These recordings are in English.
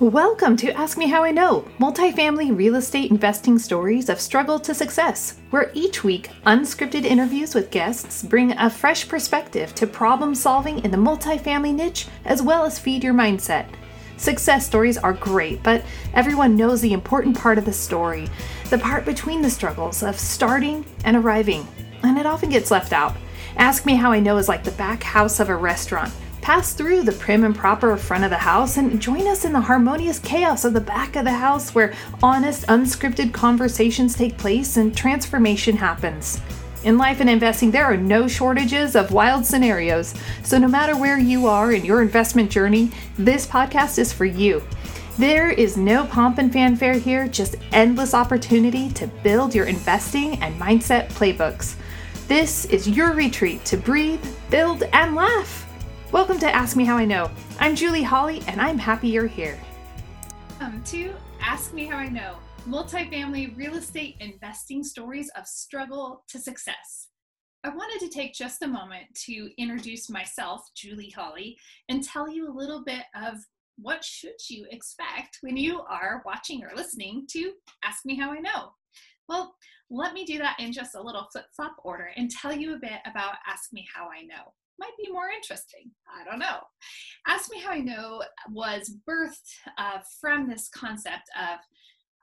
Welcome to Ask Me How I Know, multifamily real estate investing stories of struggle to success, where each week unscripted interviews with guests bring a fresh perspective to problem solving in the multifamily niche as well as feed your mindset. Success stories are great, but everyone knows the important part of the story, the part between the struggles of starting and arriving, and it often gets left out. Ask Me How I Know is like the back house of a restaurant Pass through the prim and proper front of the house and join us in the harmonious chaos of the back of the house where honest, unscripted conversations take place and transformation happens. In life and investing, there are no shortages of wild scenarios, so no matter where you are in your investment journey, this podcast is for you. There is no pomp and fanfare here, just endless opportunity to build your investing and mindset playbooks. This is your retreat to breathe, build, and laugh. Welcome to Ask Me How I Know. I'm Julie Holly, and I'm happy you're here. Welcome to Ask Me How I Know multifamily real estate investing stories of struggle to success. I wanted to take just a moment to introduce myself, Julie Holly, and tell you a little bit of what should you expect when you are watching or listening to Ask Me How I Know. Well, let me do that in just a little flip flop order and tell you a bit about Ask Me How I Know might be more interesting. I don't know. Ask Me How I Know was birthed uh, from this concept of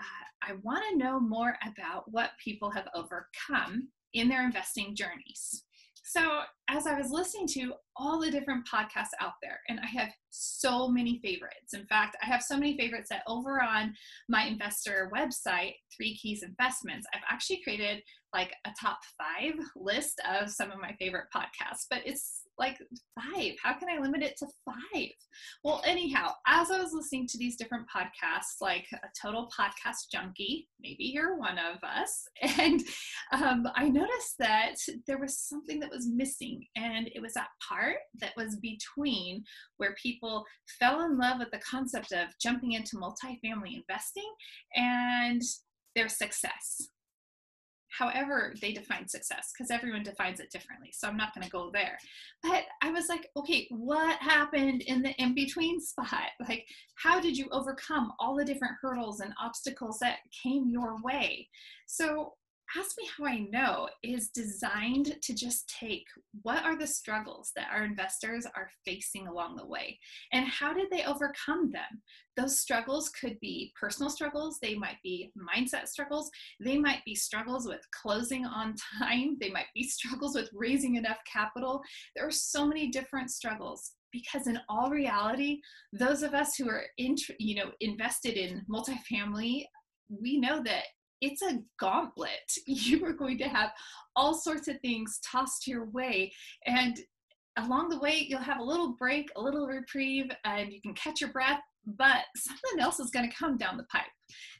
uh, I want to know more about what people have overcome in their investing journeys. So, as I was listening to all the different podcasts out there, and I have so many favorites. In fact, I have so many favorites that over on my investor website, Three Keys Investments, I've actually created like a top five list of some of my favorite podcasts, but it's like five. How can I limit it to five? Well, anyhow, as I was listening to these different podcasts, like a total podcast junkie, maybe you're one of us, and um, I noticed that there was something that was missing, and it was that part that was between where people fell in love with the concept of jumping into multifamily investing and their success however they define success because everyone defines it differently so i'm not going to go there. But i was like okay what happened in the in between spot? Like how did you overcome all the different hurdles and obstacles that came your way? So Ask Me How I Know is designed to just take what are the struggles that our investors are facing along the way and how did they overcome them? Those struggles could be personal struggles, they might be mindset struggles, they might be struggles with closing on time, they might be struggles with raising enough capital. There are so many different struggles because in all reality those of us who are in, you know invested in multifamily we know that it's a gauntlet. You are going to have all sorts of things tossed your way. And along the way, you'll have a little break, a little reprieve, and you can catch your breath, but something else is going to come down the pipe.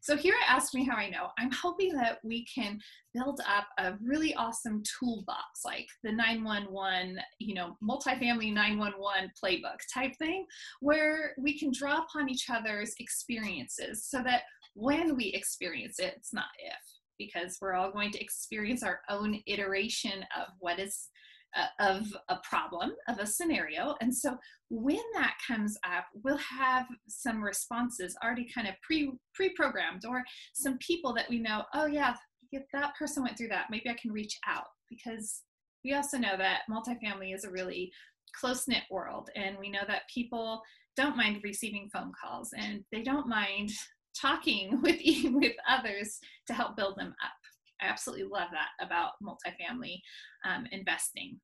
So, here at Ask Me How I Know, I'm hoping that we can build up a really awesome toolbox like the 911, you know, multifamily 911 playbook type thing, where we can draw upon each other's experiences so that when we experience it, it's not if, because we're all going to experience our own iteration of what is uh, of a problem, of a scenario. And so when that comes up, we'll have some responses already kind of pre pre programmed, or some people that we know. Oh yeah, if that person went through that, maybe I can reach out because we also know that multifamily is a really close knit world, and we know that people don't mind receiving phone calls and they don't mind talking with with others to help build them up. I absolutely love that about multifamily um, investing.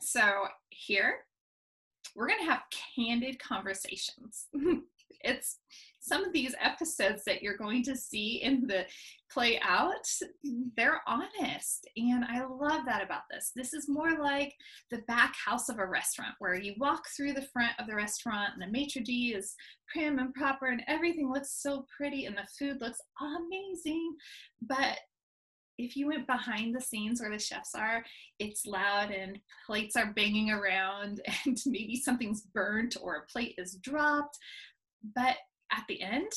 So here, we're going to have candid conversations. it's some of these episodes that you're going to see in the play out, mm-hmm. they're honest. And I love that about this. This is more like the back house of a restaurant where you walk through the front of the restaurant and the maitre d' is prim and proper and everything looks so pretty and the food looks amazing. But if you went behind the scenes where the chefs are, it's loud and plates are banging around and maybe something's burnt or a plate is dropped. But at the end,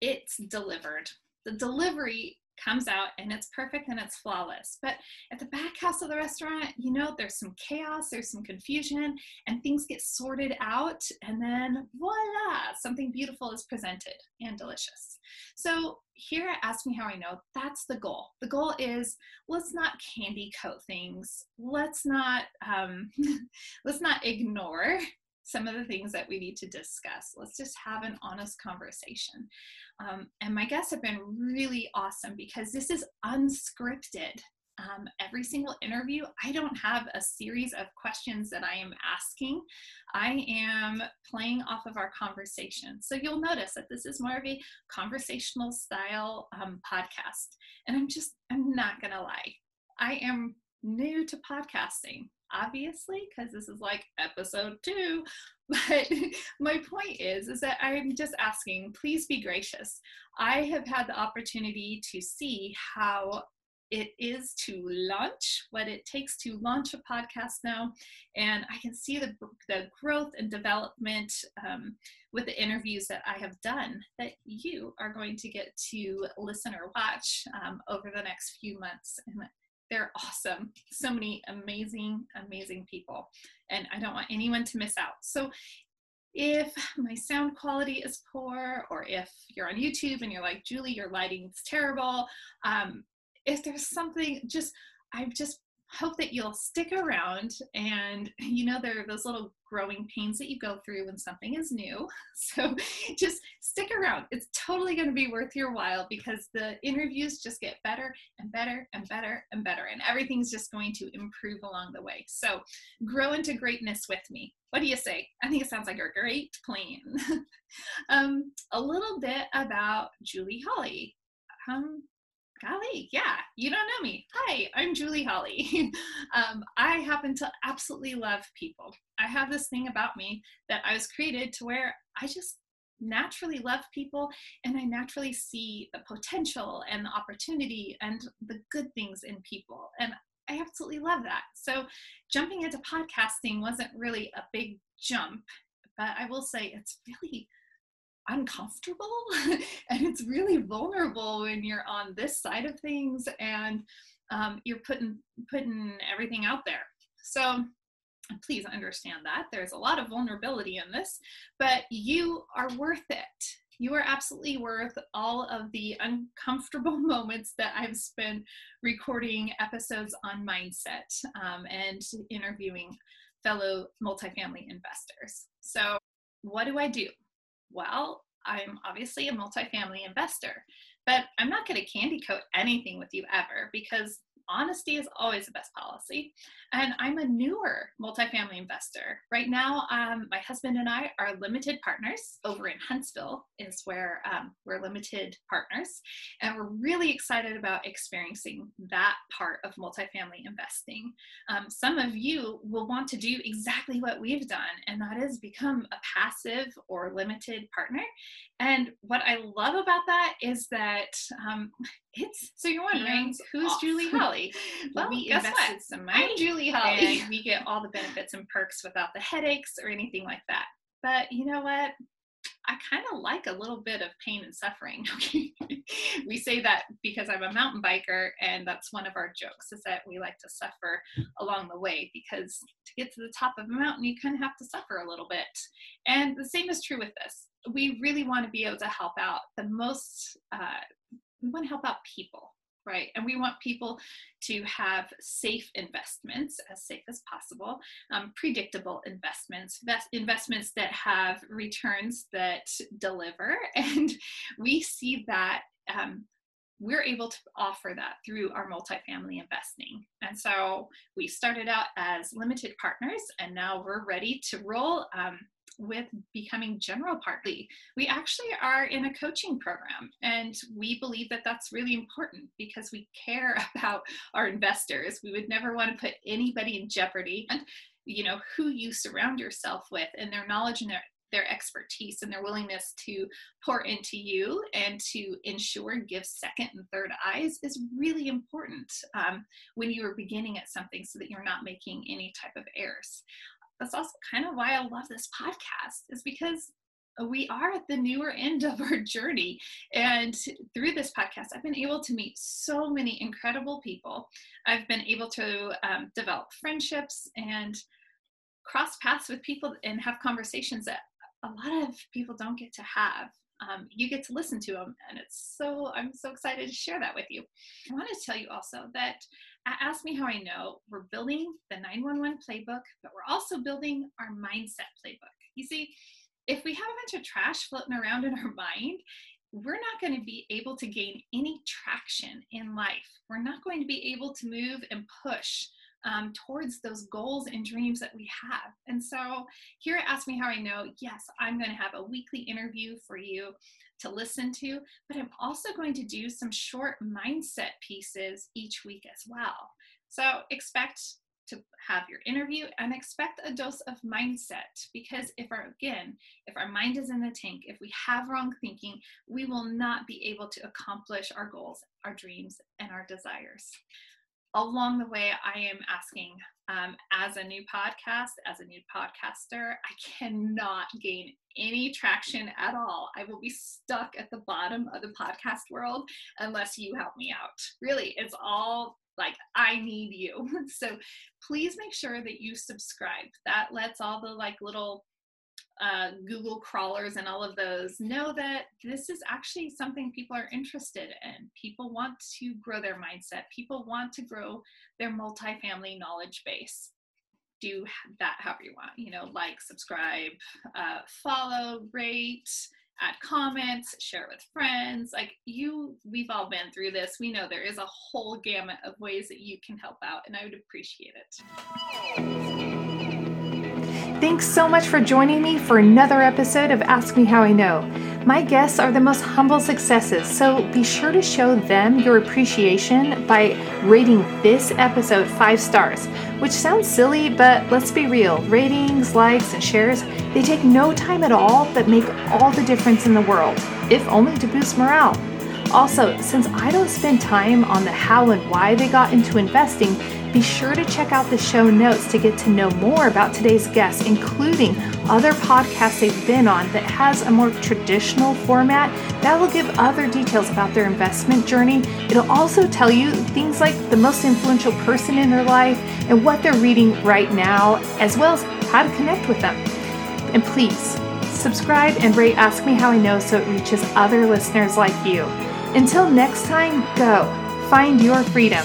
it's delivered. The delivery comes out and it's perfect and it's flawless. But at the back house of the restaurant, you know, there's some chaos, there's some confusion, and things get sorted out. And then voila, something beautiful is presented and delicious. So here at Ask Me How I Know, that's the goal. The goal is let's not candy coat things. Let's not um, let's not ignore some of the things that we need to discuss. Let's just have an honest conversation. Um, and my guests have been really awesome because this is unscripted. Um, every single interview, I don't have a series of questions that I am asking. I am playing off of our conversation. So you'll notice that this is more of a conversational style um, podcast. And I'm just, I'm not going to lie. I am new to podcasting obviously because this is like episode two but my point is is that i'm just asking please be gracious. I have had the opportunity to see how it is to launch what it takes to launch a podcast now and i can see the, the growth and development um, with the interviews that i have done that you are going to get to listen or watch um, over the next few months and they're awesome. So many amazing, amazing people. And I don't want anyone to miss out. So if my sound quality is poor, or if you're on YouTube and you're like, Julie, your lighting's terrible, um, if there's something, just I just hope that you'll stick around and you know there are those little growing pains that you go through when something is new. So just stick around. It's totally going to be worth your while because the interviews just get better and better and better and better and everything's just going to improve along the way. So grow into greatness with me. What do you say? I think it sounds like a great plan. Um, a little bit about julie holly um, golly, yeah, you don't know me. Hi, I'm Julie Holly. um, I happen to absolutely love people. I have this thing about me that I was created to where I just naturally love people and I naturally see the potential and the opportunity and the good things in people. And I absolutely love that. So jumping into podcasting wasn't really a big jump, but I will say it's really uncomfortable and it's really vulnerable when you're on this side of things and um, you're putting putting everything out there so please understand that there's a lot of vulnerability in this but you are worth it you are absolutely worth all of the uncomfortable moments that I've spent recording episodes on mindset um, and interviewing fellow multifamily investors. So, what do I do? Well, I'm obviously a multifamily investor, but I'm not going to candy coat anything with you ever because honesty is always the best policy. And I'm a newer multifamily investor. Right now, um, my husband and I are limited partners over in Huntsville, is where um, we're limited partners. And we're really excited about experiencing that part of multifamily investing. Um, some of you will want to do exactly what we've done, and that is become a passive or limited partner. And what I love about that is that um, it's so you're wondering who's off. Julie Holly? well, we invested what? some money. I'm Julie Holly. And we get all the benefits and perks without the headaches or anything like that. But you know what? I kind of like a little bit of pain and suffering. we say that because I'm a mountain biker, and that's one of our jokes is that we like to suffer along the way because to get to the top of a mountain, you kind of have to suffer a little bit. And the same is true with this. We really want to be able to help out the most, uh, we want to help out people right? And we want people to have safe investments, as safe as possible, um, predictable investments, investments that have returns that deliver. And we see that. Um, we're able to offer that through our multifamily investing. And so we started out as limited partners, and now we're ready to roll. Um, with becoming general partly. We actually are in a coaching program and we believe that that's really important because we care about our investors. We would never want to put anybody in jeopardy and you know who you surround yourself with and their knowledge and their their expertise and their willingness to pour into you and to ensure give second and third eyes is really important um, when you are beginning at something so that you're not making any type of errors that's also kind of why I love this podcast, is because we are at the newer end of our journey. And through this podcast, I've been able to meet so many incredible people. I've been able to um, develop friendships and cross paths with people and have conversations that a lot of people don't get to have. Um, you get to listen to them, and it's so I'm so excited to share that with you. I want to tell you also that at Ask Me How I Know, we're building the 911 playbook, but we're also building our mindset playbook. You see, if we have a bunch of trash floating around in our mind, we're not going to be able to gain any traction in life. We're not going to be able to move and push um, towards those goals and dreams that we have. And so, here at Ask Me How I Know, yes, I'm going to have a weekly interview for you to listen to, but I'm also going to do some short mindset pieces each week as well. So, expect to have your interview and expect a dose of mindset because if our again if our mind is in the tank if we have wrong thinking we will not be able to accomplish our goals our dreams and our desires along the way i am asking um, as a new podcast as a new podcaster i cannot gain any traction at all. I will be stuck at the bottom of the podcast world unless you help me out. Really it's all like i need you. So please make sure that you subscribe. That lets all the like little uh, google crawlers and all of those know that this is actually something people are interested in people want to grow their mindset people want to grow their multifamily knowledge base do that however you want you know like subscribe uh, follow rate add comments, share with friends. Like you, we've all been through this. We know there is a whole gamut of ways that you can help out, and I would appreciate it. Thanks so much for joining me for another episode of Ask Me How I Know. My guests are the most humble successes, so be sure to show them your appreciation by rating this episode five stars, which sounds silly, but let's be real ratings, likes, and shares, they take no time at all but make all the difference in the world, if only to boost morale. Also, since I don't spend time on the how and why they got into investing, be sure to check out the show notes to get to know more about today's guests, including other podcasts they've been on that has a more traditional format that will give other details about their investment journey. It'll also tell you things like the most influential person in their life and what they're reading right now, as well as how to connect with them. And please subscribe and rate Ask Me How I Know so it reaches other listeners like you. Until next time, go find your freedom.